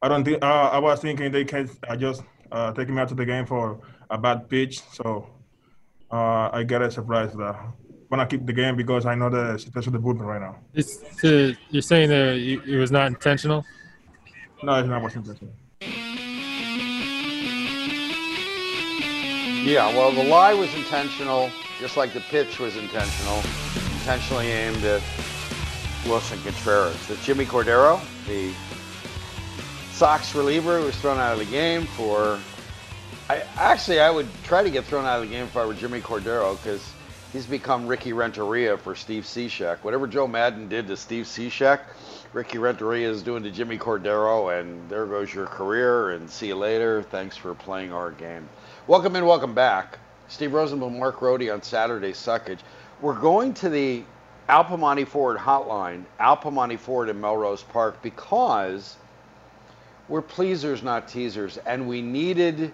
I don't think uh, I was thinking they can uh, just uh, take me out to the game for a bad pitch. So uh, I get a surprise that when I keep the game because I know the situation of the bullpen right now. It's to, you're saying that it was not intentional. No, it's not was intentional. Yeah, well, the lie was intentional, just like the pitch was intentional, intentionally aimed at Willson Contreras. That Jimmy Cordero, the Sox reliever, was thrown out of the game for. I actually I would try to get thrown out of the game if I were Jimmy Cordero because he's become Ricky Renteria for Steve Cishek. Whatever Joe Maddon did to Steve Cishek, Ricky Renteria is doing to Jimmy Cordero, and there goes your career. And see you later. Thanks for playing our game. Welcome and welcome back. Steve Rosenbloom, Mark Grote on Saturday Suckage. We're going to the Al Piemonte Ford hotline, Al Piemonte Ford in Melrose Park, because we're pleasers, not teasers, and we needed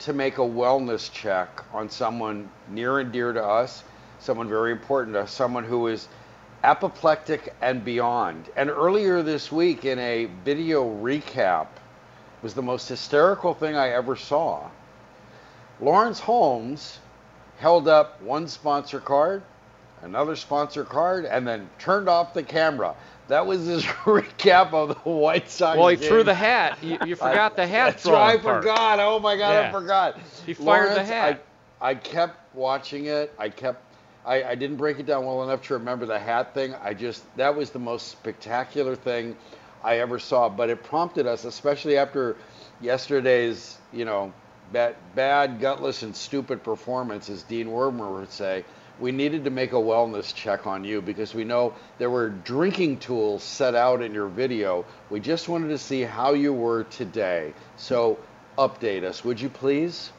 to make a wellness check on someone near and dear to us, someone very important to us, someone who is apoplectic and beyond. And earlier this week, in a video recap, was the most hysterical thing I ever saw. Lawrence Holmes held up one sponsor card, another sponsor card, and then turned off the camera. That was his recap of the White Sox. Well, he game. threw the hat. You, you forgot the hat That's right. I part. forgot. Oh my God, I forgot. He fired the hat. I, I kept watching it. I kept. I, I didn't break it down well enough to remember the hat thing. I just that was the most spectacular thing I ever saw. But it prompted us, especially after yesterday's, you know, bad, bad gutless, and stupid performance, as Dean Wormer would say. We needed to make a wellness check on you because we know there were drinking tools set out in your video. We just wanted to see how you were today. So, update us, would you please?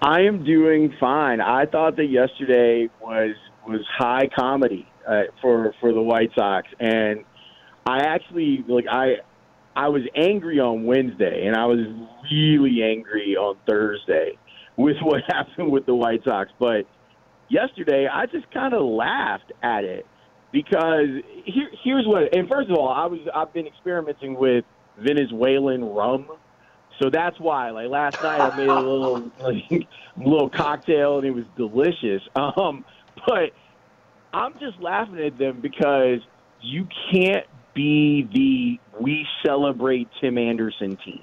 I am doing fine. I thought that yesterday was was high comedy uh, for for the White Sox, and I actually like I I was angry on Wednesday, and I was really angry on Thursday with what happened with the White Sox. But yesterday, I just kind of laughed at it because here, here's what. And first of all, I was I've been experimenting with Venezuelan rum. So that's why, like last night, I made a little like, little cocktail and it was delicious. Um, but I'm just laughing at them because you can't be the we celebrate Tim Anderson team.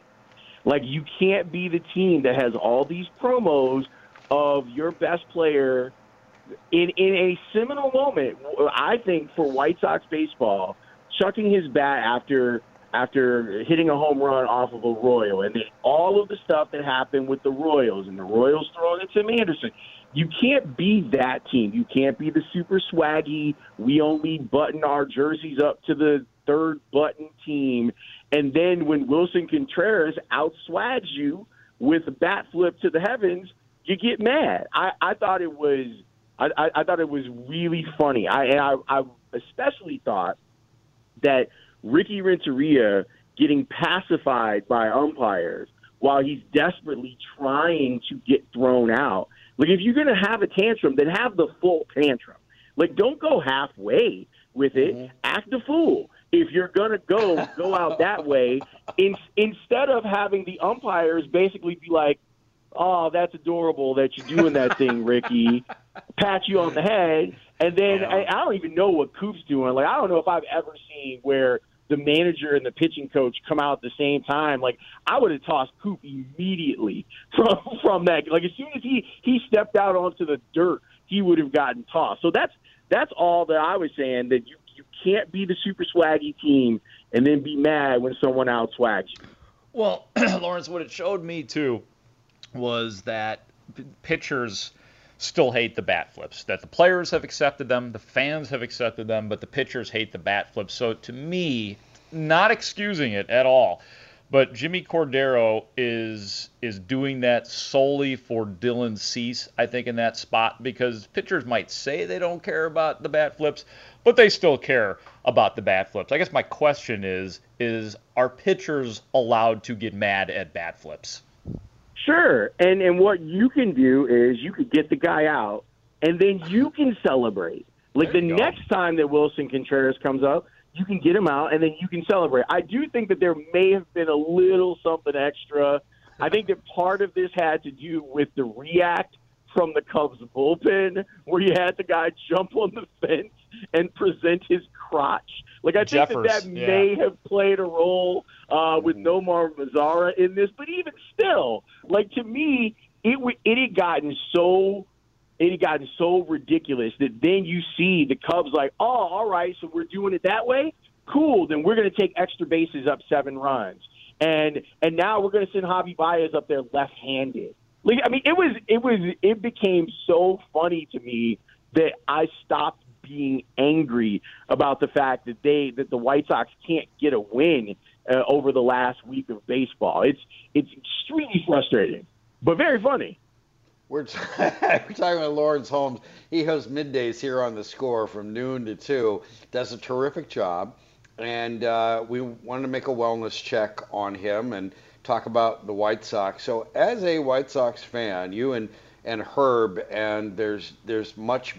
Like you can't be the team that has all these promos of your best player in in a seminal moment. I think for White Sox baseball, chucking his bat after after hitting a home run off of a Royal, and then all of the stuff that happened with the Royals and the Royals throwing it to Tim Anderson. You can't be that team. You can't be the super swaggy. We only button our jerseys up to the third button team, and then when Willson Contreras outswags you with a bat flip to the heavens, you get mad. I, I thought it was I, I, I thought it was really funny. I and I, I especially thought that Ricky Renteria getting pacified by umpires while he's desperately trying to get thrown out. Like if you're going to have a tantrum, then have the full tantrum. Like don't go halfway with it. Mm-hmm. Act a fool. If you're going to go, go out that way. In, instead of having the umpires basically be like, "Oh, that's adorable that you're doing that thing, Ricky." pat you on the head And then I, I don't even know what Coop's doing. Like I don't know if I've ever seen where the manager and the pitching coach come out at the same time. Like I would have tossed Coop immediately from from that. Like as soon as he he stepped out onto the dirt, he would have gotten tossed. So that's that's all that I was saying. That you you can't be the super swaggy team and then be mad when someone out swags you. Well, Lawrence, what it showed me too was that pitchers still hate the bat flips. That the players have accepted them, the fans have accepted them, but the pitchers hate the bat flips. So to me, not excusing it at all, but Jimmy Cordero is is doing that solely for Dylan Cease, I think, in that spot because pitchers might say they don't care about the bat flips, but they still care about the bat flips. I guess my question is is are pitchers allowed to get mad at bat flips? Sure. And and what you can do is you could get the guy out and then you can celebrate. Like the next time that Willson Contreras comes up, you can get him out and then you can celebrate. I do think that there may have been a little something extra. I think that part of this had to do with the react from the Cubs bullpen where you had the guy jump on the fence and present his crotch. Like I think Jeffress, that that yeah. may have played a role uh, with Nomar Mazara in this, but even still, like to me, it it had gotten so it had gotten so ridiculous that then you see the Cubs like, oh, all right, so we're doing it that way. Cool, then we're going to take extra bases up seven runs, and and now we're going to send Javi Baez up there left-handed. Like, I mean, it was it was it became so funny to me that I stopped being angry about the fact that they that the White Sox can't get a win uh, over the last week of baseball. It's it's extremely frustrating, but very funny. We're, t- we're talking about Lawrence Holmes. He hosts middays here on the score from noon to 2. Does a terrific job. And uh, we wanted to make a wellness check on him and talk about the White Sox. So, as a White Sox fan, you and, and Herb, and there's there's much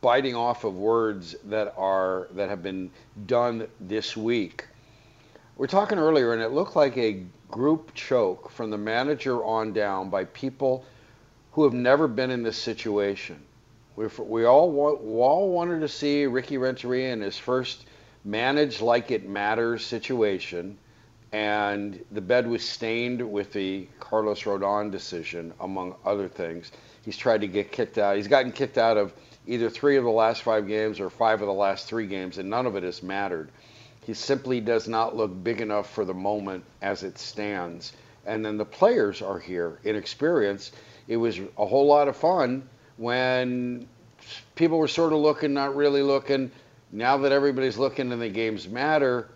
biting off of words that are that have been done this week. We're talking earlier, and it looked like a group choke from the manager on down by people who have never been in this situation. We we all all wanted to see Ricky Renteria in his first manage like it matters situation, and the bed was stained with the Carlos Rodon decision, among other things. He's tried to get kicked out. He's gotten kicked out of either three of the last five games or five of the last three games, and none of it has mattered. He simply does not look big enough for the moment as it stands. And then the players are here, inexperienced. It was a whole lot of fun when people were sort of looking, not really looking. Now that everybody's looking and the games matter,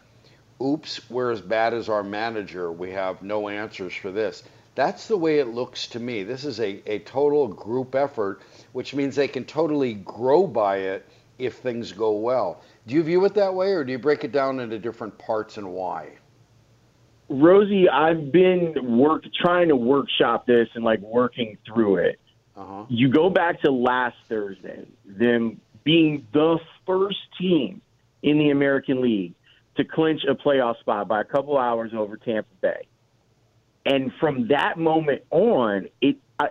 oops, we're as bad as our manager. We have no answers for this. That's the way it looks to me. This is a, a total group effort, which means they can totally grow by it if things go well. Do you view it that way, or do you break it down into different parts and why? Rosie, I've been work trying to workshop this and like working through it. Uh-huh. You go back to last Thursday, them being the first team in the American League to clinch a playoff spot by a couple hours over Tampa Bay. And from that moment on, it I,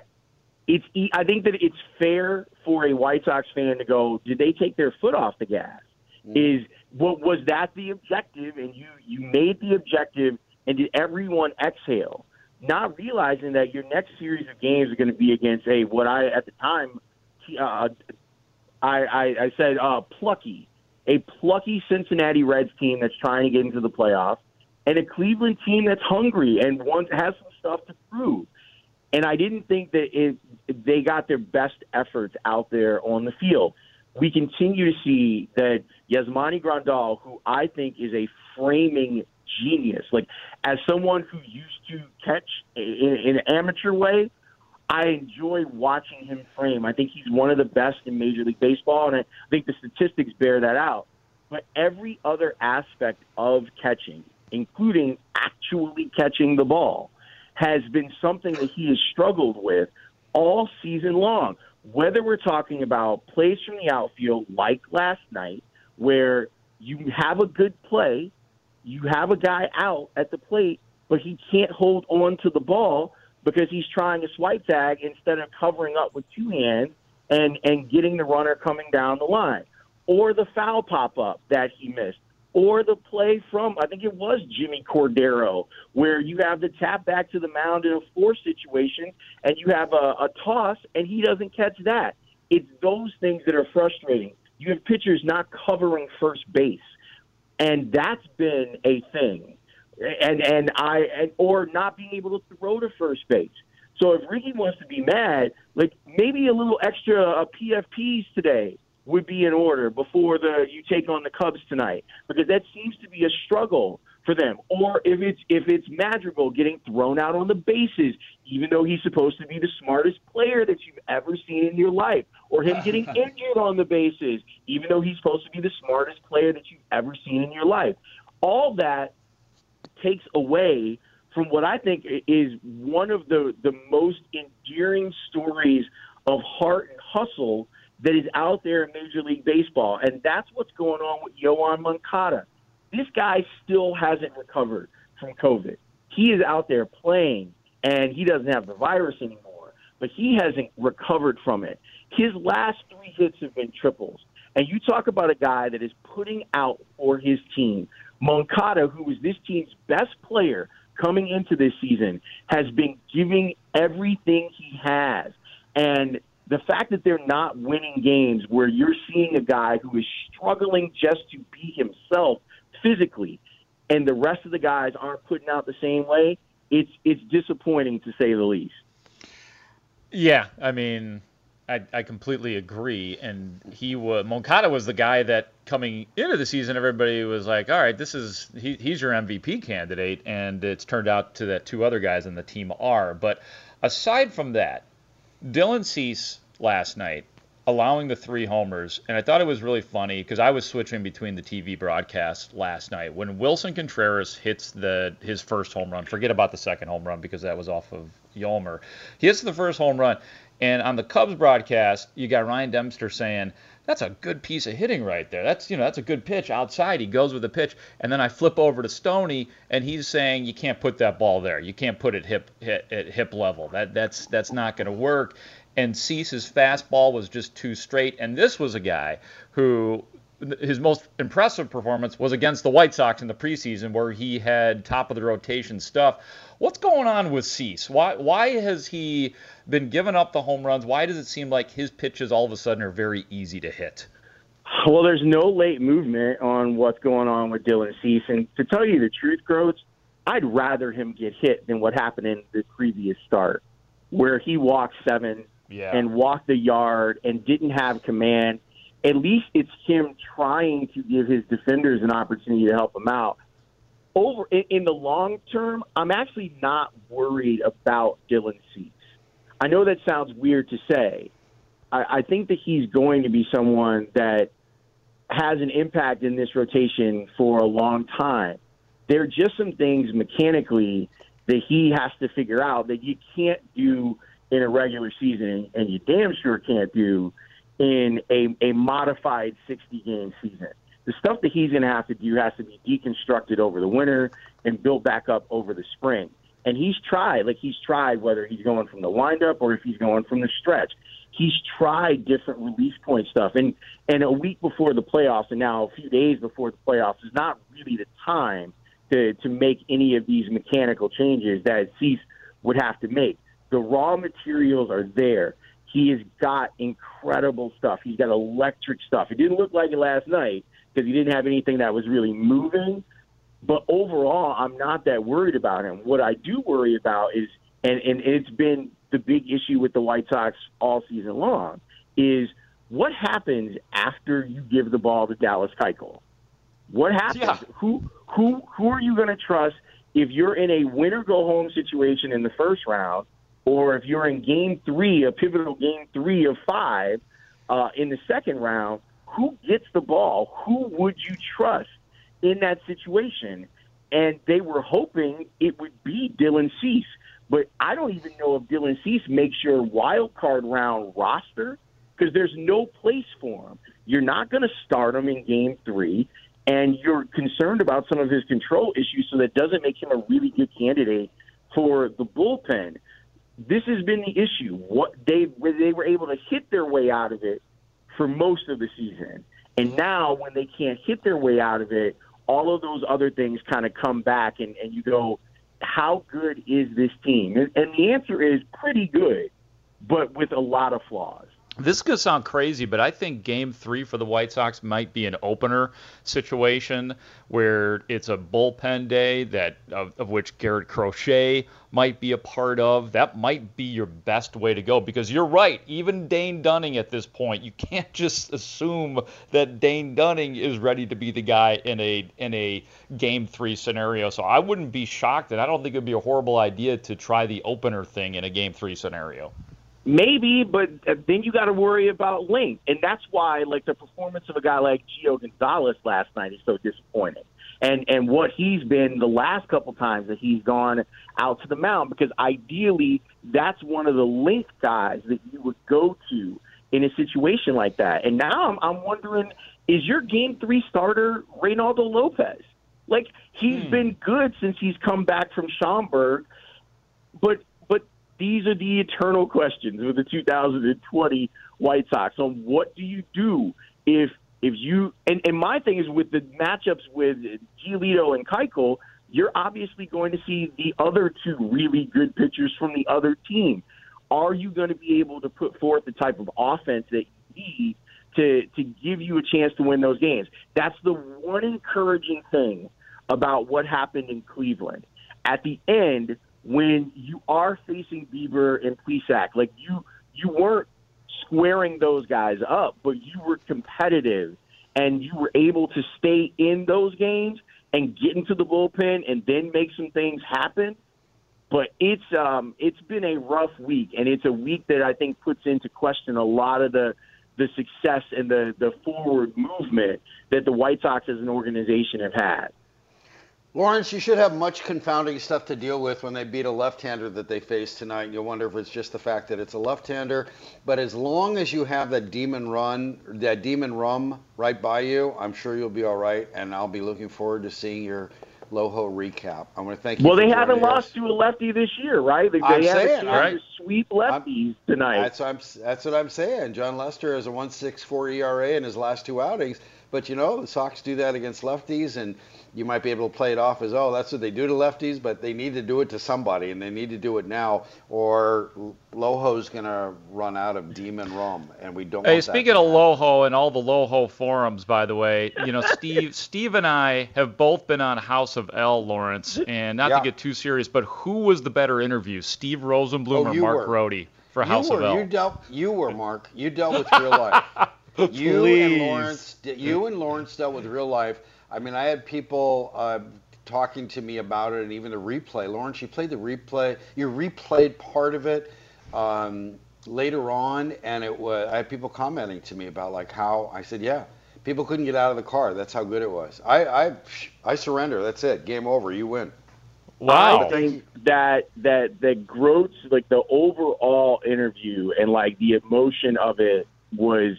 it's I think that it's fair for a White Sox fan to go, did they take their foot off the gas? Is what was that the objective? And you you made the objective, and did everyone exhale? Not realizing that your next series of games are going to be against a what I at the time uh, I, I I said uh, plucky, a plucky Cincinnati Reds team that's trying to get into the playoffs, and a Cleveland team that's hungry and wants has some stuff to prove. And I didn't think that it, they got their best efforts out there on the field. We continue to see that Yasmani Grandal, who I think is a framing genius, like as someone who used to catch in, in an amateur way, I enjoy watching him frame. I think he's one of the best in Major League Baseball, and I think the statistics bear that out. But every other aspect of catching, including actually catching the ball, has been something that he has struggled with all season long. Whether we're talking about plays from the outfield like last night, where you have a good play, you have a guy out at the plate, but he can't hold on to the ball because he's trying to swipe tag instead of covering up with two hands and and getting the runner coming down the line, or the foul pop up that he missed, or the play from I think it was Jimmy Cordero where you have the tap back to the mound in a force situation and you have a, a toss and he doesn't catch that. It's those things that are frustrating. You have pitchers not covering first base, and that's been a thing. And and I and, or not being able to throw to first base. So if Ricky wants to be mad, like maybe a little extra uh, PFPs today would be in order before the you take on the Cubs tonight because that seems to be a struggle for them. Or if it's if it's Madrigal getting thrown out on the bases, even though he's supposed to be the smartest player that you've ever seen in your life, or him getting injured on the bases, even though he's supposed to be the smartest player that you've ever seen in your life. All that takes away from what I think is one of the the most endearing stories of heart and hustle that is out there in Major League Baseball, and that's what's going on with Yoan Moncada. This guy still hasn't recovered from COVID. He is out there playing, and he doesn't have the virus anymore, but he hasn't recovered from it. His last three hits have been triples. And you talk about a guy that is putting out for his team. Moncada, who was this team's best player coming into this season, has been giving everything he has. And the fact that they're not winning games where you're seeing a guy who is struggling just to be himself physically and the rest of the guys aren't putting out the same way, it's it's disappointing to say the least. Yeah, I mean, I, I completely agree. And he was Moncada was the guy that coming into the season, everybody was like, "All right, this is he, he's your MVP candidate," and it's turned out to that two other guys in the team are. But aside from that, Dylan Cease last night allowing the three homers, and I thought it was really funny because I was switching between the TV broadcast last night when Willson Contreras hits the his first home run. Forget about the second home run because that was off of Yolmer. He hits the first home run, and on the Cubs broadcast, you got Ryan Dempster saying, "That's a good piece of hitting right there. That's you know that's a good pitch outside." He goes with the pitch, and then I flip over to Stoney, and he's saying, "You can't put that ball there. You can't put it hip hit, at hip level. That that's that's not going to work." And Cease's fastball was just too straight. And this was a guy who his most impressive performance was against the White Sox in the preseason, where he had top of the rotation stuff. What's going on with Cease? Why why has he been giving up the home runs? Why does it seem like his pitches all of a sudden are very easy to hit? Well, there's no late movement on what's going on with Dylan Cease, and to tell you the truth, Groats, I'd rather him get hit than what happened in the previous start, where he walked seven yeah. and walked the yard and didn't have command. At least it's him trying to give his defenders an opportunity to help him out. Over in, in the long term, I'm actually not worried about Dylan Cease. I know that sounds weird to say. I, I think that he's going to be someone that has an impact in this rotation for a long time. There are just some things mechanically that he has to figure out that you can't do in a regular season, and you damn sure can't do in a, a modified 60 game season. The stuff that he's going to have to do has to be deconstructed over the winter and built back up over the spring. And he's tried, like he's tried whether he's going from the windup or if he's going from the stretch. He's tried different release point stuff. And and a week before the playoffs and now a few days before the playoffs is not really the time to to make any of these mechanical changes that Cease would have to make. The raw materials are there. He has got incredible stuff. He's got electric stuff. It didn't look like it last night because he didn't have anything that was really moving. But overall, I'm not that worried about him. What I do worry about is, and, and it's been the big issue with the White Sox all season long, is what happens after you give the ball to Dallas Keuchel? What happens? Yeah. Who who who are you going to trust if you're in a win or go home situation in the first round, or if you're in Game Three, a pivotal Game Three of five uh, in the second round? Who gets the ball? Who would you trust in that situation? And they were hoping it would be Dylan Cease, but I don't even know if Dylan Cease makes your wild card round roster because there's no place for him. You're not going to start him in Game Three and you're concerned about some of his control issues, so that doesn't make him a really good candidate for the bullpen. This has been the issue. What they they were able to hit their way out of it for most of the season, and now when they can't hit their way out of it, all of those other things kind of come back, and, and you go, how good is this team? And, and the answer is pretty good, but with a lot of flaws. This could sound crazy, but I think game three for the White Sox might be an opener situation where it's a bullpen day that of, of, which Garrett Crochet might be a part of. That might be your best way to go because you're right. Even Dane Dunning at this point, you can't just assume that Dane Dunning is ready to be the guy in a in a game three scenario. So I wouldn't be shocked, and I don't think it'd be a horrible idea to try the opener thing in a game three scenario. Maybe, but then you got to worry about length, and that's why like the performance of a guy like Gio Gonzalez last night is so disappointing, and and what he's been the last couple times that he's gone out to the mound because ideally that's one of the length guys that you would go to in a situation like that, and now I'm, I'm wondering is your game three starter Reynaldo Lopez? Like he's hmm. been good since he's come back from Schaumburg, but these are the eternal questions with the 2020 White Sox on what do you do if if you and, and my thing is with the matchups with Giolito and Keuchel, you're obviously going to see the other two really good pitchers from the other team. Are you going to be able to put forth the type of offense that you need to to give you a chance to win those games? That's the one encouraging thing about what happened in Cleveland. At the end, when you are facing Bieber and Plesac, like you you weren't squaring those guys up, but you were competitive and you were able to stay in those games and get into the bullpen and then make some things happen. But it's um it's been a rough week and it's a week that I think puts into question a lot of the the success and the the forward movement that the White Sox as an organization have had. Lawrence, you should have much confounding stuff to deal with when they beat a left-hander that they face tonight. You'll wonder if it's just the fact that it's a left-hander. But as long as you have that demon run, that demon rum right by you, I'm sure you'll be all right. And I'll be looking forward to seeing your Loho recap. I want to thank you. Well, they haven't lost to a lefty this year, right? They, I'm they have saying, right? to sweep lefties I'm, tonight. That's what, I'm, that's what I'm saying. Jon Lester has a 1.64 ERA in his last two outings. But you know, the Sox do that against lefties, and you might be able to play it off as, oh, that's what they do to lefties, but they need to do it to somebody, and they need to do it now, or Loho's going to run out of demon rum, and we don't. Hey, speaking of Loho and all the Loho forums, by the way, you know, Steve, Steve and I have both been on House of L, Lawrence, and not yeah. to get too serious, but who was the better interview, Steve Rosenbloom oh, or Mark were. Grote for you House were, of L? You dealt, you were Mark. You dealt with real life. you and Lawrence, you and Lawrence dealt with real life. I mean, I had people uh, talking to me about it, and even the replay. Lawrence, you played the replay. You replayed part of it um, later on, and it was. I had people commenting to me about like how I said, yeah, people couldn't get out of the car. That's how good it was. I I, I surrender. That's it. Game over. You win. Wow. I think that that that Groats like the overall interview and like the emotion of it was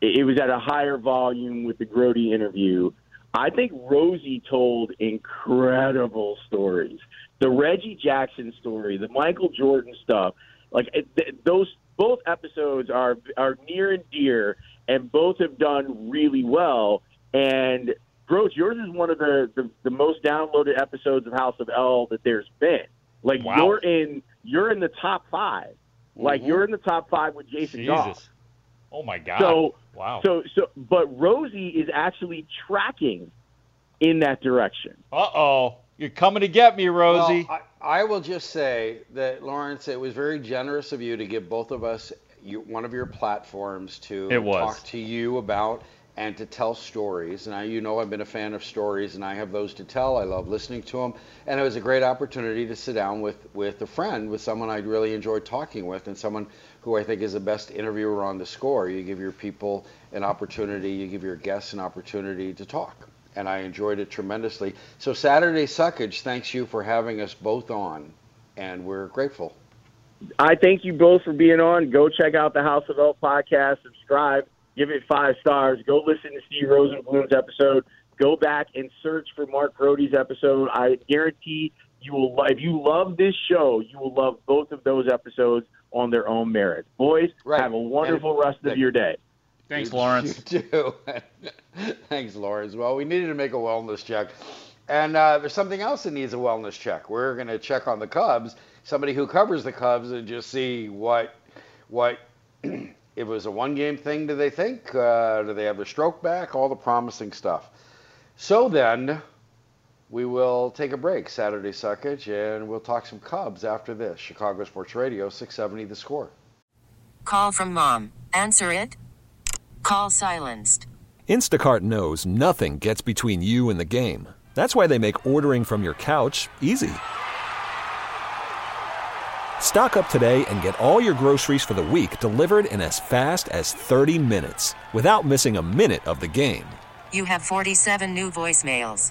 it was at a higher volume with the Grote interview. I think Rosie told incredible stories. The Reggie Jackson story, the Michael Jordan stuff, like those both episodes are are near and dear, and both have done really well. And Gross, yours is one of the, the, the most downloaded episodes of House of L that there's been. Like wow. you're in you're in the top 5 Like mm-hmm. you're in the top five with Jason Jesus. Goff. Oh my God! So wow. So so, but Rosie is actually tracking in that direction. Uh oh, you're coming to get me, Rosie. Well, I, I, will just say that Lawrence, it was very generous of you to give both of us you, one of your platforms to talk to you about and to tell stories. And I, you know, I've been a fan of stories, and I have those to tell. I love listening to them, and it was a great opportunity to sit down with with a friend, with someone I really enjoyed talking with, and someone who I think is the best interviewer on the score. You give your people an opportunity, you give your guests an opportunity to talk. And I enjoyed it tremendously. So, Saturday Suckage, thanks you for having us both on, and we're grateful. I thank you both for being on. Go check out the House of L podcast, subscribe, give it five stars. Go listen to Steve Rosenbloom's episode. Go back and search for Mark Grote's episode. I guarantee you will if you love this show, you will love both of those episodes on their own merit. Boys, Right. have a wonderful And- rest of your day. Thanks, You- Lawrence. You too. Thanks, Lawrence. Well, we needed to make a wellness check. And uh, there's something else that needs a wellness check. We're going to check on the Cubs, somebody who covers the Cubs, and just see what, what, it was a one game thing, do they think? Uh, do they have their stroke back? All the promising stuff. So then, we will take a break, Saturday Suckage, and we'll talk some Cubs after this. Chicago Sports Radio, 670 The Score. Call from mom. Answer it. Call silenced. Instacart knows nothing gets between you and the game. That's why they make ordering from your couch easy. Stock up today and get all your groceries for the week delivered in as fast as 30 minutes without missing a minute of the game. You have 47 new voicemails.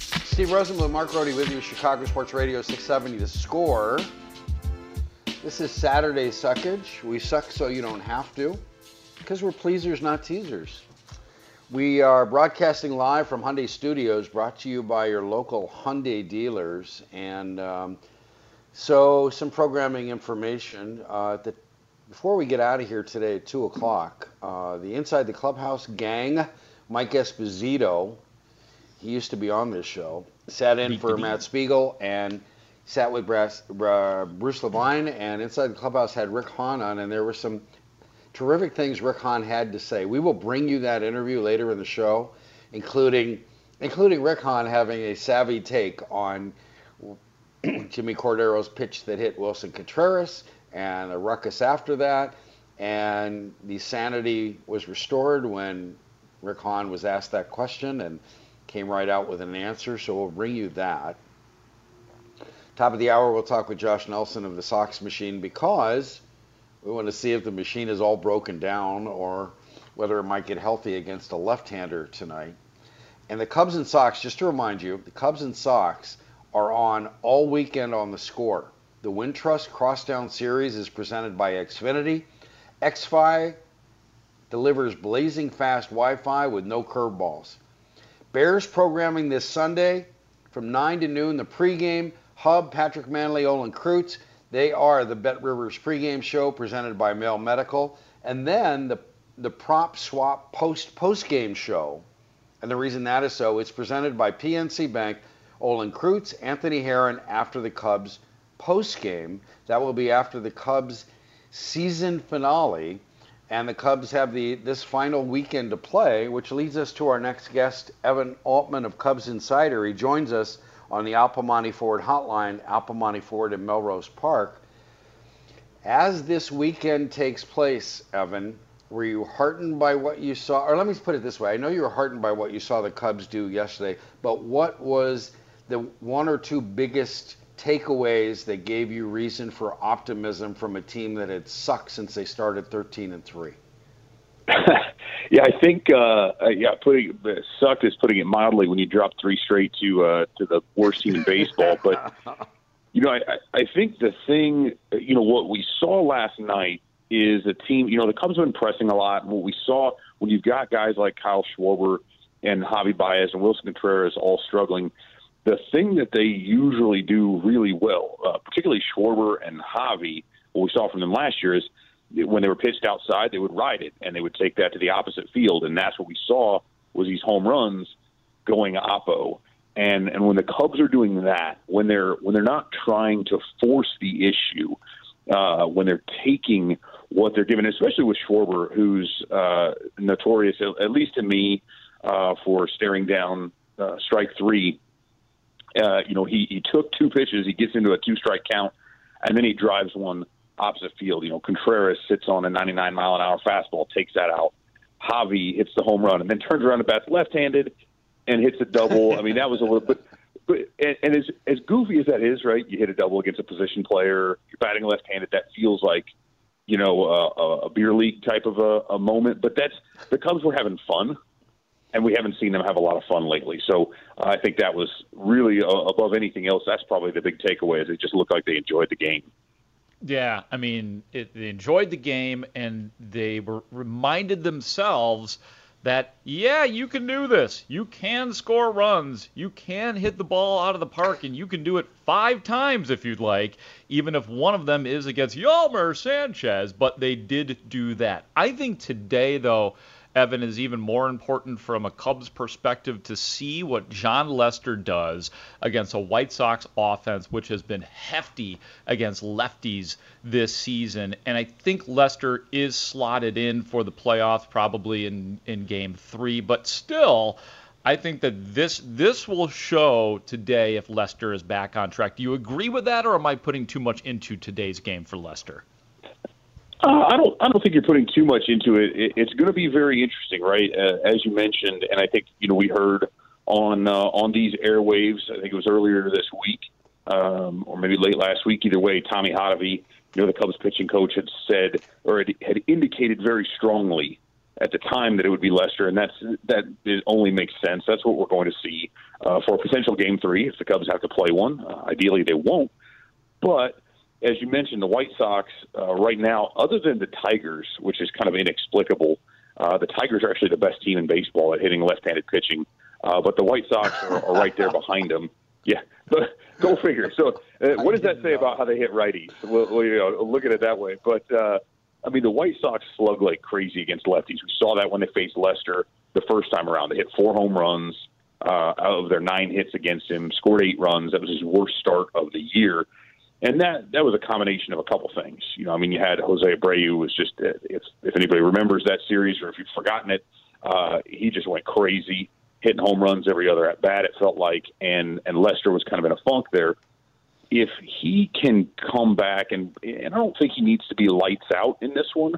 Steve Rosenbloom, Mark Grote with you, Chicago Sports Radio 670 The Score. This is Saturday Suckage. We suck so you don't have to, because we're pleasers, not teasers. We are broadcasting live from Hyundai Studios, brought to you by your local Hyundai dealers. And um, so, some programming information. Uh, before we get out of here today at 2 o'clock, uh, the Inside the Clubhouse gang, Mike Esposito, he used to be on this show, sat in for Matt Spiegel and sat with Brass, uh, Bruce Levine. And Inside the Clubhouse had Rick Hahn on, and there were some terrific things Rick Hahn had to say. We will bring you that interview later in the show, including including Rick Hahn having a savvy take on Jimmy Cordero's pitch that hit Willson Contreras and a ruckus after that. And the sanity was restored when Rick Hahn was asked that question and came right out with an answer. So we'll bring you that. Top of the hour, we'll talk with Josh Nelson of the Sox machine because we want to see if the machine is all broken down or whether it might get healthy against a left-hander tonight. And the Cubs and Sox, just to remind you, the Cubs and Sox are on all weekend on the score. The Wintrust Crosstown Series is presented by Xfinity. XFi delivers blazing fast Wi-Fi with no curveballs. Bears programming this Sunday from 9 to noon. The pregame hub, Patrick Mannelly, Olin Kreutz. They are the Bet Rivers pregame show presented by Mail Medical. And then the, the prop swap post postgame show. And the reason that is so, it's presented by PNC Bank, Olin Kreutz, Anthony Herron after the Cubs postgame. That will be after the Cubs season finale. And the Cubs have the this final weekend to play, which leads us to our next guest, Evan Altman of Cubs Insider. He joins us on the Al Piemonte Ford hotline, Al Piemonte Ford in Melrose Park. As this weekend takes place, Evan, were you heartened by what you saw? Or let me put it this way I know you were heartened by what you saw the Cubs do yesterday, but what was the one or two biggest takeaways that gave you reason for optimism from a team that had sucked since they started 13 and three? yeah, I think uh, uh yeah, putting sucked is putting it mildly when you drop three straight to uh, to the worst team in baseball. But you know, I, I think the thing, you know, what we saw last night is a team. You know, the Cubs have been pressing a lot. What we saw when you've got guys like Kyle Schwarber and Javi Baez and Willson Contreras all struggling, the thing that they usually do really well, uh, particularly Schwarber and Javi, what we saw from them last year is when they were pitched outside, they would ride it and they would take that to the opposite field, and that's what we saw was these home runs going oppo. And and when the Cubs are doing that, when they're when they're not trying to force the issue, uh, when they're taking what they're given, especially with Schwarber, who's uh, notorious, at least to me, uh, for staring down uh, strike three. Uh, you know, he, he took two pitches, he gets into a two strike count, and then he drives one opposite field. You know, Contreras sits on a 99 mile an hour fastball, takes that out. Javi hits the home run and then turns around and bats left handed and hits a double. I mean, that was a little bit. But and, and as as goofy as that is, right? You hit a double against a position player. You're batting left-handed. That feels like, you know, a, a beer league type of a, a moment. But that's the Cubs were having fun, and we haven't seen them have a lot of fun lately. So uh, I think that was really uh, above anything else. That's probably the big takeaway. Is it just looked like they enjoyed the game. Yeah, I mean, it, they enjoyed the game and they were reminded themselves that yeah, you can do this. You can score runs. You can hit the ball out of the park, and you can do it five times if you'd like, even if one of them is against Yolmer Sanchez. But they did do that. I think today, though, Evan, is even more important from a Cubs perspective to see what Jon Lester does against a White Sox offense, which has been hefty against lefties this season. And I think Lester is slotted in for the playoffs probably in, in game three, but still. I think that this this will show today if Lester is back on track. Do you agree with that, or am I putting too much into today's game for Lester? Uh, I don't. I don't think you're putting too much into it. it it's going to be very interesting, right? Uh, as you mentioned, and I think you know we heard on uh, on these airwaves. I think it was earlier this week, um, or maybe late last week. Either way, Tommy Hotovy, you know, the Cubs pitching coach, had said or had, had indicated very strongly at the time that it would be Lester, and that's that it only makes sense. That's what we're going to see uh, for a potential Game Three if the Cubs have to play one. Uh, ideally, they won't, but as you mentioned, the White Sox uh, right now, other than the Tigers, which is kind of inexplicable, uh, the Tigers are actually the best team in baseball at hitting left-handed pitching. Uh, but the White Sox are, are right there behind them. Yeah, but go figure. So, uh, what does that say about how they hit righties? We'll, we'll you know, look at it that way. But uh, I mean, the White Sox slug like crazy against lefties. We saw that when they faced Lester the first time around. They hit four home runs uh, out of their nine hits against him. Scored eight runs. That was his worst start of the year and that that was a combination of a couple things. You know, I mean, you had Jose Abreu was just if if anybody remembers that series or if you've forgotten it, uh, he just went crazy, hitting home runs every other at bat. It felt like, and and Lester was kind of in a funk there. If he can come back and and I don't think he needs to be lights out in this one,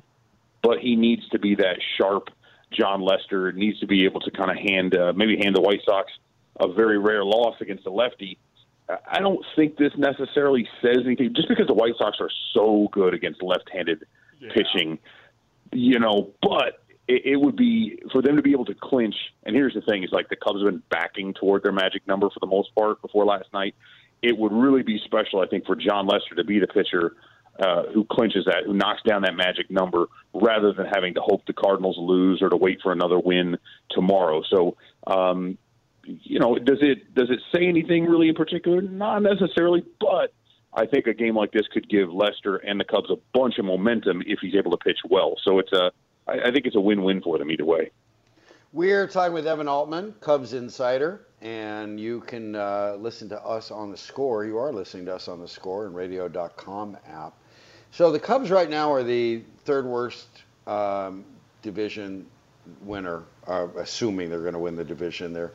but he needs to be that sharp Jon Lester. Needs to be able to kind of hand uh, maybe hand the White Sox a very rare loss against a lefty I don't think this necessarily says anything. Just because the White Sox are so good against left-handed yeah. pitching, you know, but it, it would be for them to be able to clinch. And here's the thing: is like the Cubs have been backing toward their magic number for the most part before last night. It would really be special, I think, for Jon Lester to be the pitcher uh, who clinches that, who knocks down that magic number, rather than having to hope the Cardinals lose or to wait for another win tomorrow. So um, you know, does it does it say anything really in particular? Not necessarily, but I think a game like this could give Lester and the Cubs a bunch of momentum if he's able to pitch well. So it's a, I, think it's a win-win for them either way. We're talking with Evan Altman, Cubs insider, and you can uh, listen to us on the score. You are listening to us on the score and radio.com app. So the Cubs right now are the third worst um, division winner, uh, assuming they're going to win the division. They're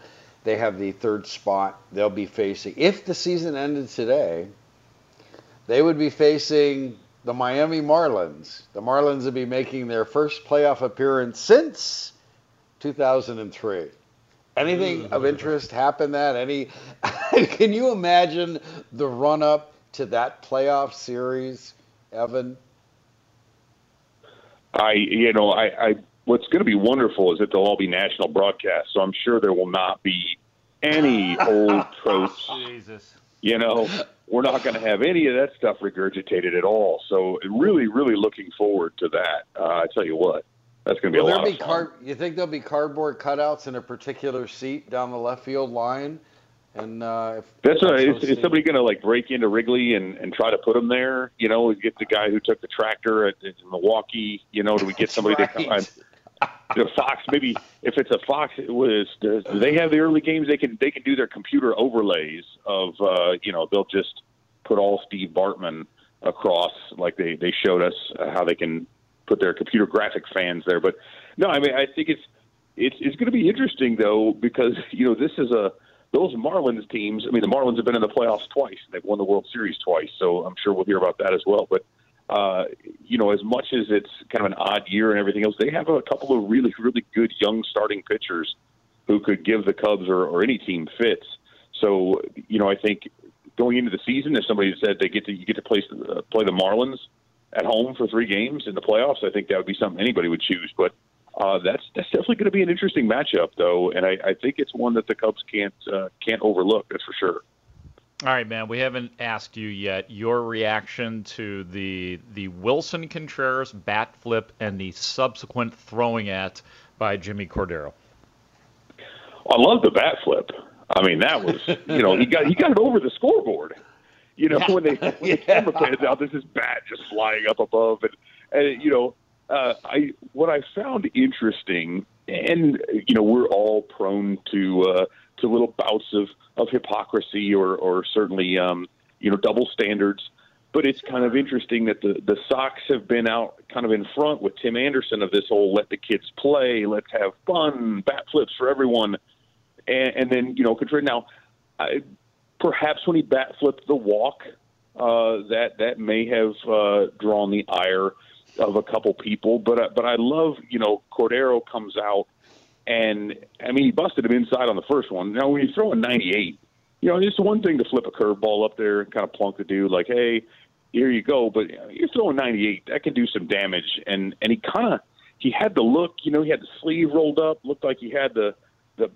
they have the third spot. They'll be facing, if the season ended today, they would be facing the Miami Marlins. The Marlins would be making their first playoff appearance since 2003. Anything mm. of interest happen that? Any? can you imagine the run up to that playoff series, Evan? I, you know, I, I what's going to be wonderful is that they'll all be national broadcasts. So I'm sure there will not be any old tropes. Jesus. You know, we're not going to have any of that stuff regurgitated at all. So really, really looking forward to that. Uh, I tell you what, that's going to be Will a there lot be of fun. card? You think there'll be cardboard cutouts in a particular seat down the left field line? And uh, if That's if right. Is, is somebody going to like break into Wrigley and, and try to put them there? You know, get the guy who took the tractor at, at Milwaukee. You know, do we get somebody to come? Right. The Fox, maybe if it's a Fox, it was. They have the early games? They can they can do their computer overlays of. Uh, you know, they'll just put all Steve Bartman across, like they they showed us how they can put their computer graphic fans there. But no, I mean, I think it's it's it's going to be interesting though because you know this is a those Marlins teams. I mean, the Marlins have been in the playoffs twice. They've won the World Series twice, so I'm sure we'll hear about that as well. But uh, you know, as much as it's kind of an odd year and everything else, they have a couple of really really good young starting pitchers who could give the Cubs or, or any team fits. So you know, I think going into the season, if somebody said they get to you get to play uh, play the Marlins at home for three games in the playoffs, I think that would be something anybody would choose. But uh, that's that's definitely going to be an interesting matchup, though, and I, I think it's one that the Cubs can't uh, can't overlook. That's for sure. All right, man. We haven't asked you yet your reaction to the the Willson Contreras bat flip and the subsequent throwing at by Jimmy Cordero. I love the bat flip. I mean, that was you know he got he got it over the scoreboard. You know when they when the camera pans out, there's this bat just flying up above, and and you know uh, I what I found interesting, and you know we're all prone to uh, to little bouts of of hypocrisy or or certainly um, you know double standards. But it's kind of interesting that the the Sox have been out kind of in front with Tim Anderson of this whole let the kids play, let's have fun, bat flips for everyone and, and then you know Contreras. Now, I, perhaps when he bat flipped the walk, uh, that that may have uh, drawn the ire of a couple people. But uh, but I love you know Cordero comes out, and I mean he busted him inside on the first one. Now when you throw a 98, you know it's one thing to flip a curveball up there and kind of plunk the dude like hey. Here you go, but you're throwing 98. That can do some damage, and and he kind of he had the look, you know, he had the sleeve rolled up, looked like he had the the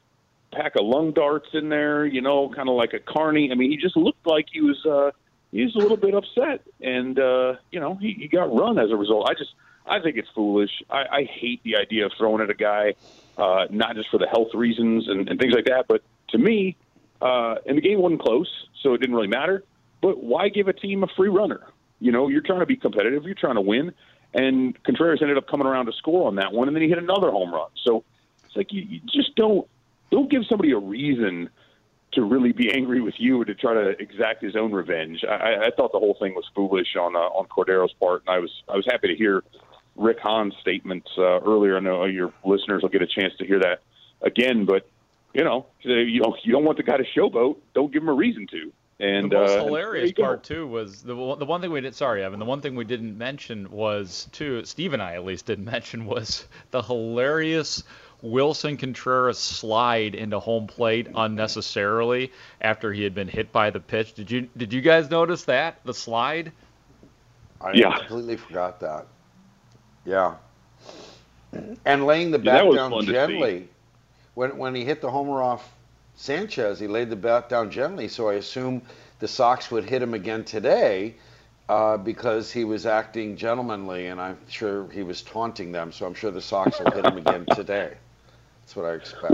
pack of lung darts in there, you know, kind of like a carny. I mean, he just looked like he was uh, he was a little bit upset, and uh, you know, he, he got run as a result. I just I think it's foolish. I, I hate the idea of throwing at a guy, uh, not just for the health reasons and, and things like that, but to me, uh, and the game wasn't close, so it didn't really matter. But why give a team a free runner? You know, you're trying to be competitive, you're trying to win, and Contreras ended up coming around to score on that one, and then he hit another home run. So it's like you, you just don't don't give somebody a reason to really be angry with you or to try to exact his own revenge. I, I thought the whole thing was foolish on uh, on Cordero's part, and I was I was happy to hear Rick Hahn's statements uh, earlier. I know your listeners will get a chance to hear that again, but you know, you know, you don't want the guy to showboat. Don't give him a reason to. And the most uh, hilarious part too was the the one thing we did. Sorry, Evan. The one thing we didn't mention was too. Steve and I at least didn't mention was the hilarious Willson Contreras slide into home plate unnecessarily after he had been hit by the pitch. Did you did you guys notice that the slide? I Yeah. completely forgot that. Yeah. And laying the bat that was down fun to see. gently. When when he hit the homer off Sanchez, he laid the bat down gently. So I assume the Sox would hit him again today uh, because he was acting gentlemanly, and I'm sure he was taunting them. So I'm sure the Sox will hit him again today. That's what I expect.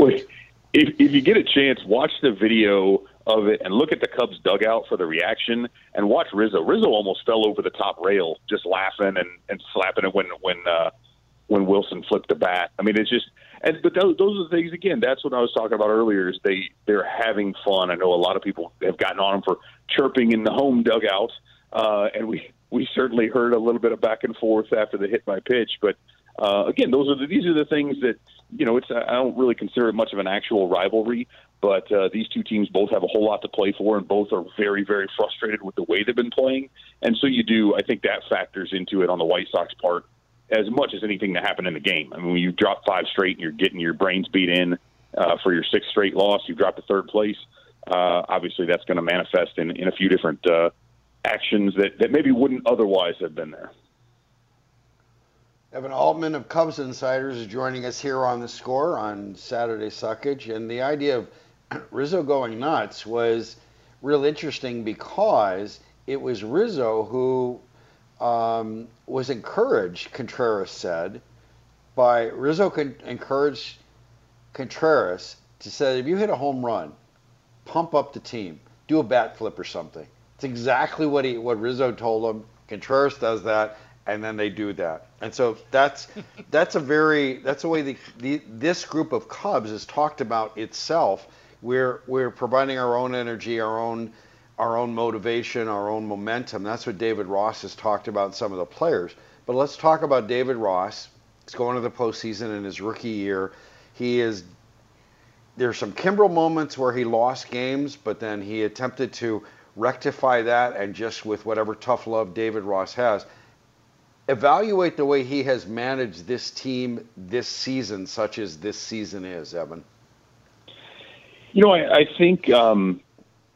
If, if you get a chance, watch the video of it and look at the Cubs dugout for the reaction, and watch Rizzo. Rizzo almost fell over the top rail, just laughing and, and slapping it when when uh, when Willson flipped the bat. I mean, it's just. And but those, those are the things again. That's what I was talking about earlier. Is they they're having fun. I know a lot of people have gotten on them for chirping in the home dugout, uh, and we we certainly heard a little bit of back and forth after the hit by pitch. But uh, again, those are the, these are the things that you know. It's I don't really consider it much of an actual rivalry, but uh, these two teams both have a whole lot to play for, and both are very very frustrated with the way they've been playing. And so you do. I think that factors into it on the White Sox part as much as anything that happened in the game. I mean, when you drop five straight and you're getting your brains beat in, uh, for your sixth straight loss. You dropped to third place. Uh, obviously, that's going to manifest in, in a few different uh, actions that, that maybe wouldn't otherwise have been there. Evan Altman of Cubs Insiders is joining us here on the score on Saturday Suckage. And the idea of Rizzo going nuts was real interesting because it was Rizzo who um, was encouraged, Contreras said, by Rizzo con- encouraged Contreras to say, if you hit a home run, pump up the team, do a bat flip or something. It's exactly what he what Rizzo told him. Contreras does that, and then they do that. And so that's that's a very that's the way the, the this group of Cubs has talked about itself. We're we're providing our own energy, our own our own motivation, our own momentum. That's what David Ross has talked about some of the players. But let's talk about David Ross. He's going to the postseason in his rookie year. He is there's some Kimbrel moments where he lost games, but then he attempted to rectify that and just with whatever tough love David Ross has, evaluate the way he has managed this team this season, such as this season is, Evan. You know, I, I think um,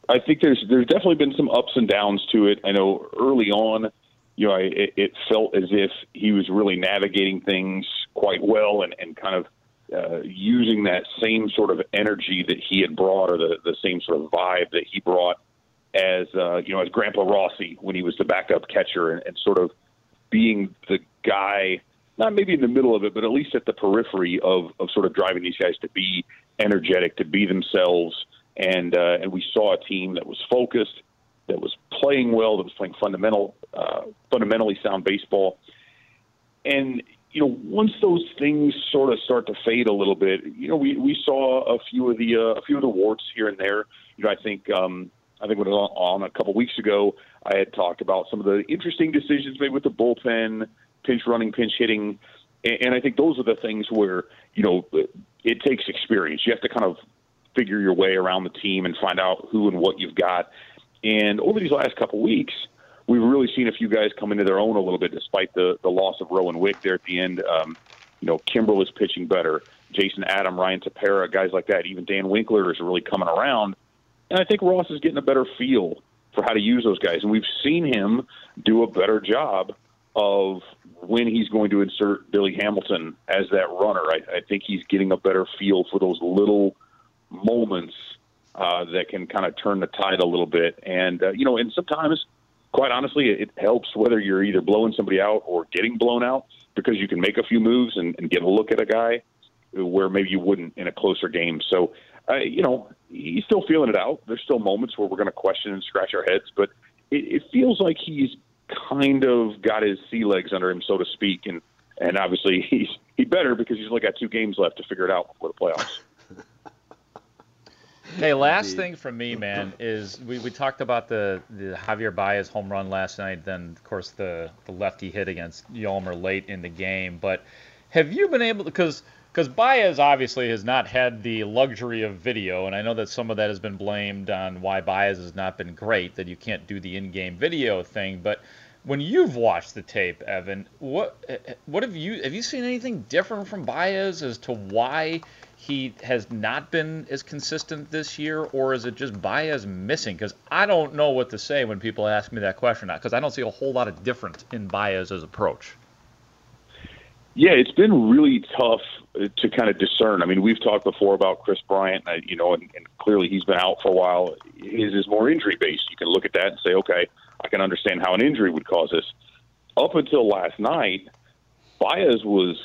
I think there's there's definitely been some ups and downs to it. I know early on, you know, I, it, it felt as if he was really navigating things quite well and, and kind of uh, using that same sort of energy that he had brought, or the the same sort of vibe that he brought as uh, you know as Grandpa Rossi when he was the backup catcher, and, and sort of being the guy, not maybe in the middle of it, but at least at the periphery of of sort of driving these guys to be energetic, to be themselves, and uh, and we saw a team that was focused, that was playing well, that was playing fundamental, uh, fundamentally sound baseball, and you know, once those things sort of start to fade a little bit, you know, we, we saw a few of the uh, a few of the warts here and there. You know, I think um, I think when it was on a couple weeks ago, I had talked about some of the interesting decisions made with the bullpen, pinch running, pinch hitting, and, I think those are the things where you know it takes experience. You have to kind of figure your way around the team and find out who and what you've got. And over these last couple weeks, we've really seen a few guys come into their own a little bit, despite the the loss of Rowan Wick there at the end. Um, you know, Kimbrel is pitching better. Jason Adam, Ryan Tepera, guys like that. Even Dan Winkler is really coming around, and I think Ross is getting a better feel for how to use those guys, and we've seen him do a better job of when he's going to insert Billy Hamilton as that runner. I, I think he's getting a better feel for those little moments uh, that can kind of turn the tide a little bit. And uh, you know, and sometimes quite honestly, it helps whether you're either blowing somebody out or getting blown out because you can make a few moves and, and get a look at a guy where maybe you wouldn't in a closer game. So, uh, you know, he's still feeling it out. There's still moments where we're going to question and scratch our heads, but it, it feels like he's kind of got his sea legs under him, so to speak, and and obviously he's he better because he's only got two games left to figure it out before the playoffs. Hey, last thing from me, man, is we, we talked about the, the Javier Baez home run last night, then of course the, the lefty hit against Yolmer late in the game. But have you been able to because because Baez obviously has not had the luxury of video, and I know that some of that has been blamed on why Baez has not been great, that you can't do the in-game video thing. But when you've watched the tape, Evan, what what have you have you seen anything different from Baez as to why he has not been as consistent this year, or is it just Baez missing? Because I don't know what to say when people ask me that question, because I don't see a whole lot of difference in Baez's approach. Yeah, it's been really tough to kind of discern. I mean, we've talked before about Kris Bryant, you know, and, and clearly he's been out for a while. His is more injury based. You can look at that and say, okay, I can understand how an injury would cause this. Up until last night, Baez was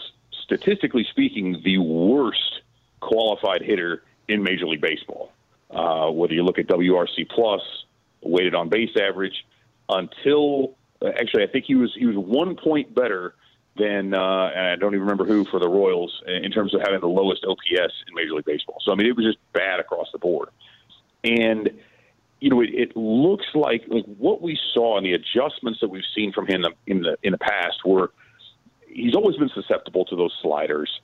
statistically speaking the worst qualified hitter in Major League Baseball. Uh, whether you look at WRC plus, weighted on base average, until uh, actually I think he was he was one point better than uh, and I don't even remember who for the Royals in terms of having the lowest OPS in Major League Baseball. So I mean it was just bad across the board, and you know it, it looks like like what we saw and the adjustments that we've seen from him in the in the past were he's always been susceptible to those sliders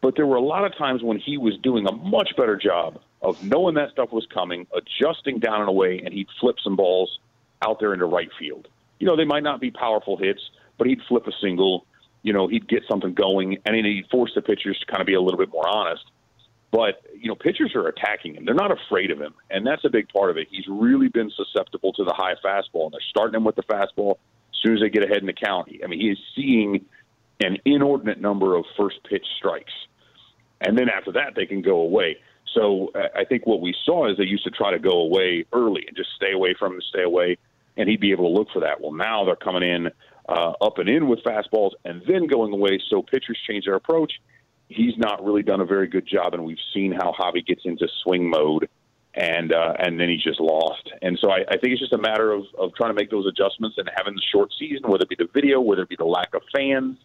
but there were a lot of times when he was doing a much better job of knowing that stuff was coming, adjusting down and away, and he'd flip some balls out there into right field. You know, they might not be powerful hits, but he'd flip a single. You know, he'd get something going, and he'd force the pitchers to kind of be a little bit more honest. But you know, pitchers are attacking him. They're not afraid of him, and that's a big part of it. He's really been susceptible to the high fastball, and they're starting him with the fastball. As soon as they get ahead in the count, I mean, he is seeing an inordinate number of first pitch strikes, and then after that, they can go away. So I think what we saw is they used to try to go away early and just stay away from him, stay away, and he'd be able to look for that. Well, now they're coming in uh, up and in with fastballs and then going away. So pitchers change their approach. He's not really done a very good job, and we've seen how Javi gets into swing mode, and uh, and then he's just lost. And so I, I think it's just a matter of, of trying to make those adjustments and having the short season, whether it be the video, whether it be the lack of fans.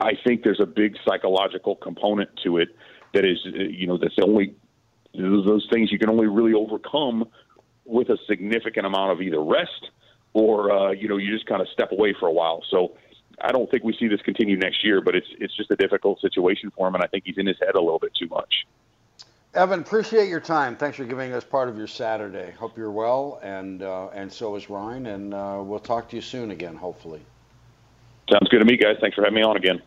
I think there's a big psychological component to it that is, you know, that's the only those things you can only really overcome with a significant amount of either rest or uh, you know you just kind of step away for a while. So I don't think we see this continue next year, but it's it's just a difficult situation for him, and I think he's in his head a little bit too much. Evan, appreciate your time. Thanks for giving us part of your Saturday. Hope you're well, and uh, and so is Ryan, and uh, we'll talk to you soon again, hopefully. Sounds good to me, guys. Thanks for having me on again.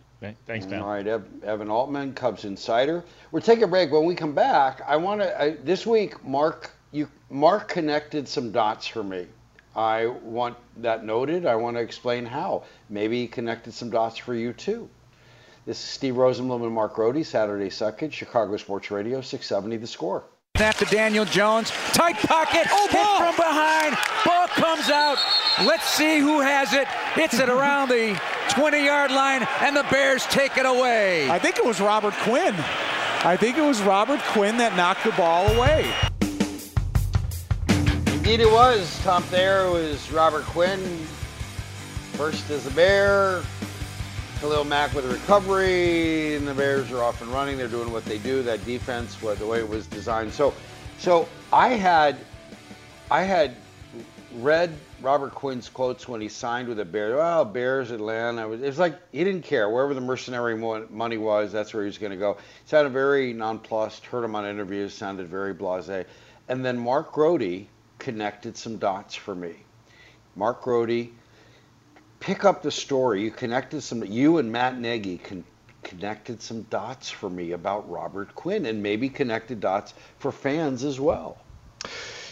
Thanks, man. All right, Evan Altman, Cubs Insider. We're taking a break. When we come back, I want to. This week, Mark, you Mark connected some dots for me. I want that noted. I want to explain how. Maybe he connected some dots for you too. This is Steve Rosenbloom and Mark Grote, Saturday Suckage, Chicago Sports Radio, 670 The Score. Snap to Daniel Jones. Tight pocket. Oh, hit from behind. Ball comes out. Let's see who has it. Hits it around the 20 yard line, and the Bears take it away. I think it was Robert Quinn. I think it was Robert Quinn that knocked the ball away. Indeed, it was. Top there was Robert Quinn. First as a Bear. Khalil Mack with a recovery, and the Bears are off and running. They're doing what they do. That defense, what the way it was designed. So, so I had, I had read Robert Quinn's quotes when he signed with the Bears. Well, Bears, Atlanta. It was, like he didn't care wherever the mercenary money was. That's where he was going to go. Sounded very nonplussed. Heard him on interviews. Sounded very blasé. And then Mark Grote connected some dots for me. Mark Grote pick up the story. You connected some. You and Matt Nagy con- connected some dots for me about Robert Quinn, and maybe connected dots for fans as well.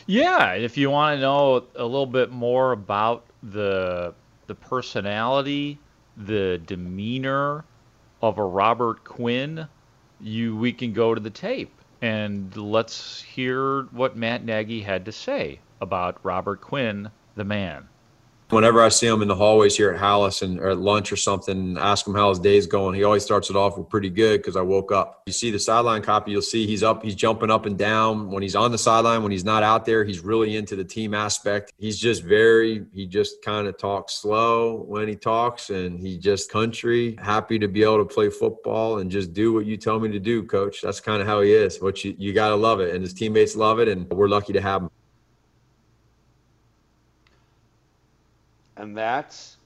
Yeah, if you want to know a little bit more about the the personality, the demeanor of a Robert Quinn, you we can go to the tape and let's hear what Matt Nagy had to say about Robert Quinn, the man whenever I see him in the hallways here at Halas and or at lunch or something, ask him how his day's going. He always starts it off with pretty good because I woke up. You see the sideline copy, you'll see he's up, he's jumping up and down. When he's on the sideline, when he's not out there, he's really into the team aspect. He's just very, he just kind of talks slow when he talks and he just country, happy to be able to play football and just do what you tell me to do, coach. That's kind of how he is. What you, you got to love it. And his teammates love it. And we're lucky to have him. And that's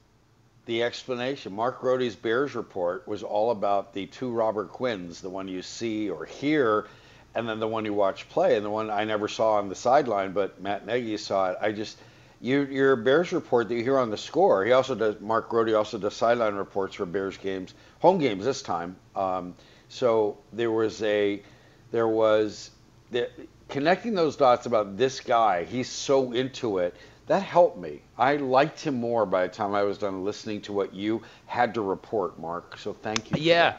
the explanation. Mark Grote's Bears report was all about the two Robert Quinns, the one you see or hear, and then the one you watch play, and the one I never saw on the sideline, but Matt Nagy saw it. I just you, your Bears report that you hear on the score. He also does. Mark Grote also does sideline reports for Bears games, home games this time. Um, so there was a, there was, the, connecting those dots about this guy. He's so into it that helped me. I liked him more by the time I was done listening to what you had to report, Mark. So thank you. Yeah.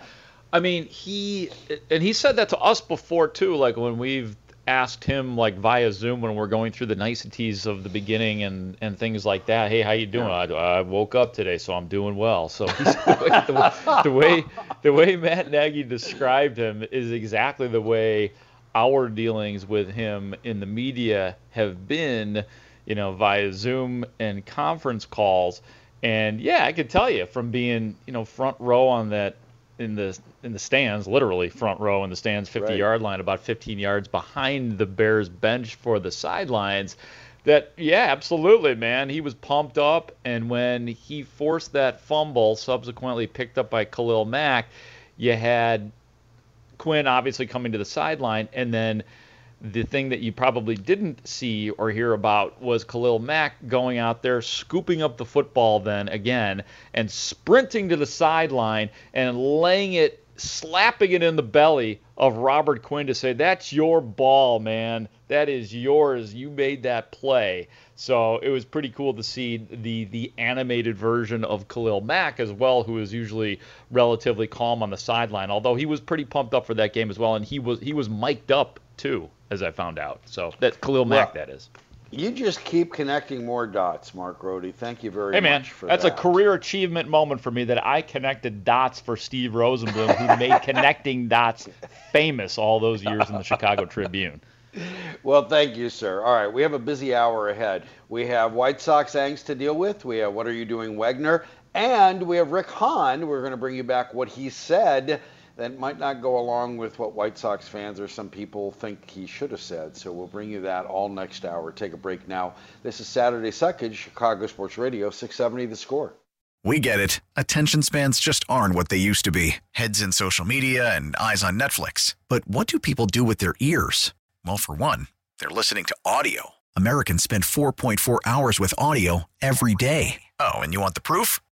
I mean, he and he said that to us before too. Like when we've asked him like via Zoom when we're going through the niceties of the beginning and and things like that. Hey, how you doing? Yeah. I, I, woke up today, so I'm doing well. So the, the way the way Matt Nagy described him is exactly the way our dealings with him in the media have been you know, via Zoom and conference calls. And yeah, I could tell you from being, you know, front row on that in the in the stands, literally front row in the stands, 50 right. yard line, about 15 yards behind the Bears bench for the sidelines. That yeah, absolutely, man. He was pumped up, and when he forced that fumble, subsequently picked up by Khalil Mack, you had Quinn obviously coming to the sideline, and then the thing that you probably didn't see or hear about was Khalil Mack going out there, scooping up the football then again, and sprinting to the sideline and laying it slapping it in the belly of Robert Quinn to say, That's your ball, man. That is yours. You made that play. So it was pretty cool to see the the animated version of Khalil Mack as well, who is usually relatively calm on the sideline. Although he was pretty pumped up for that game as well, and he was he was mic'd up too, as I found out. So that Khalil Mack, that is. You just keep connecting more dots, Mark Grote. Thank you very Hey man, much that's that. a career achievement moment for me that I connected dots for Steve Rosenbloom, who made connecting dots famous all those years in the Chicago Tribune. Well, thank you, sir. All right, we have a busy hour ahead. We have White Sox angst to deal with. We have What Are You Doing, Wegner? And we have Rick Hahn. We're going to bring you back what he said that might not go along with what White Sox fans or some people think he should have said. So we'll bring you that all next hour. Take a break now. This is Saturday Suckage, Chicago Sports Radio, 670 The Score. We get it. Attention spans just aren't what they used to be heads in social media and eyes on Netflix. But what do people do with their ears? Well, for one, they're listening to audio. Americans spend 4.4 hours with audio every day. Oh, and you want the proof?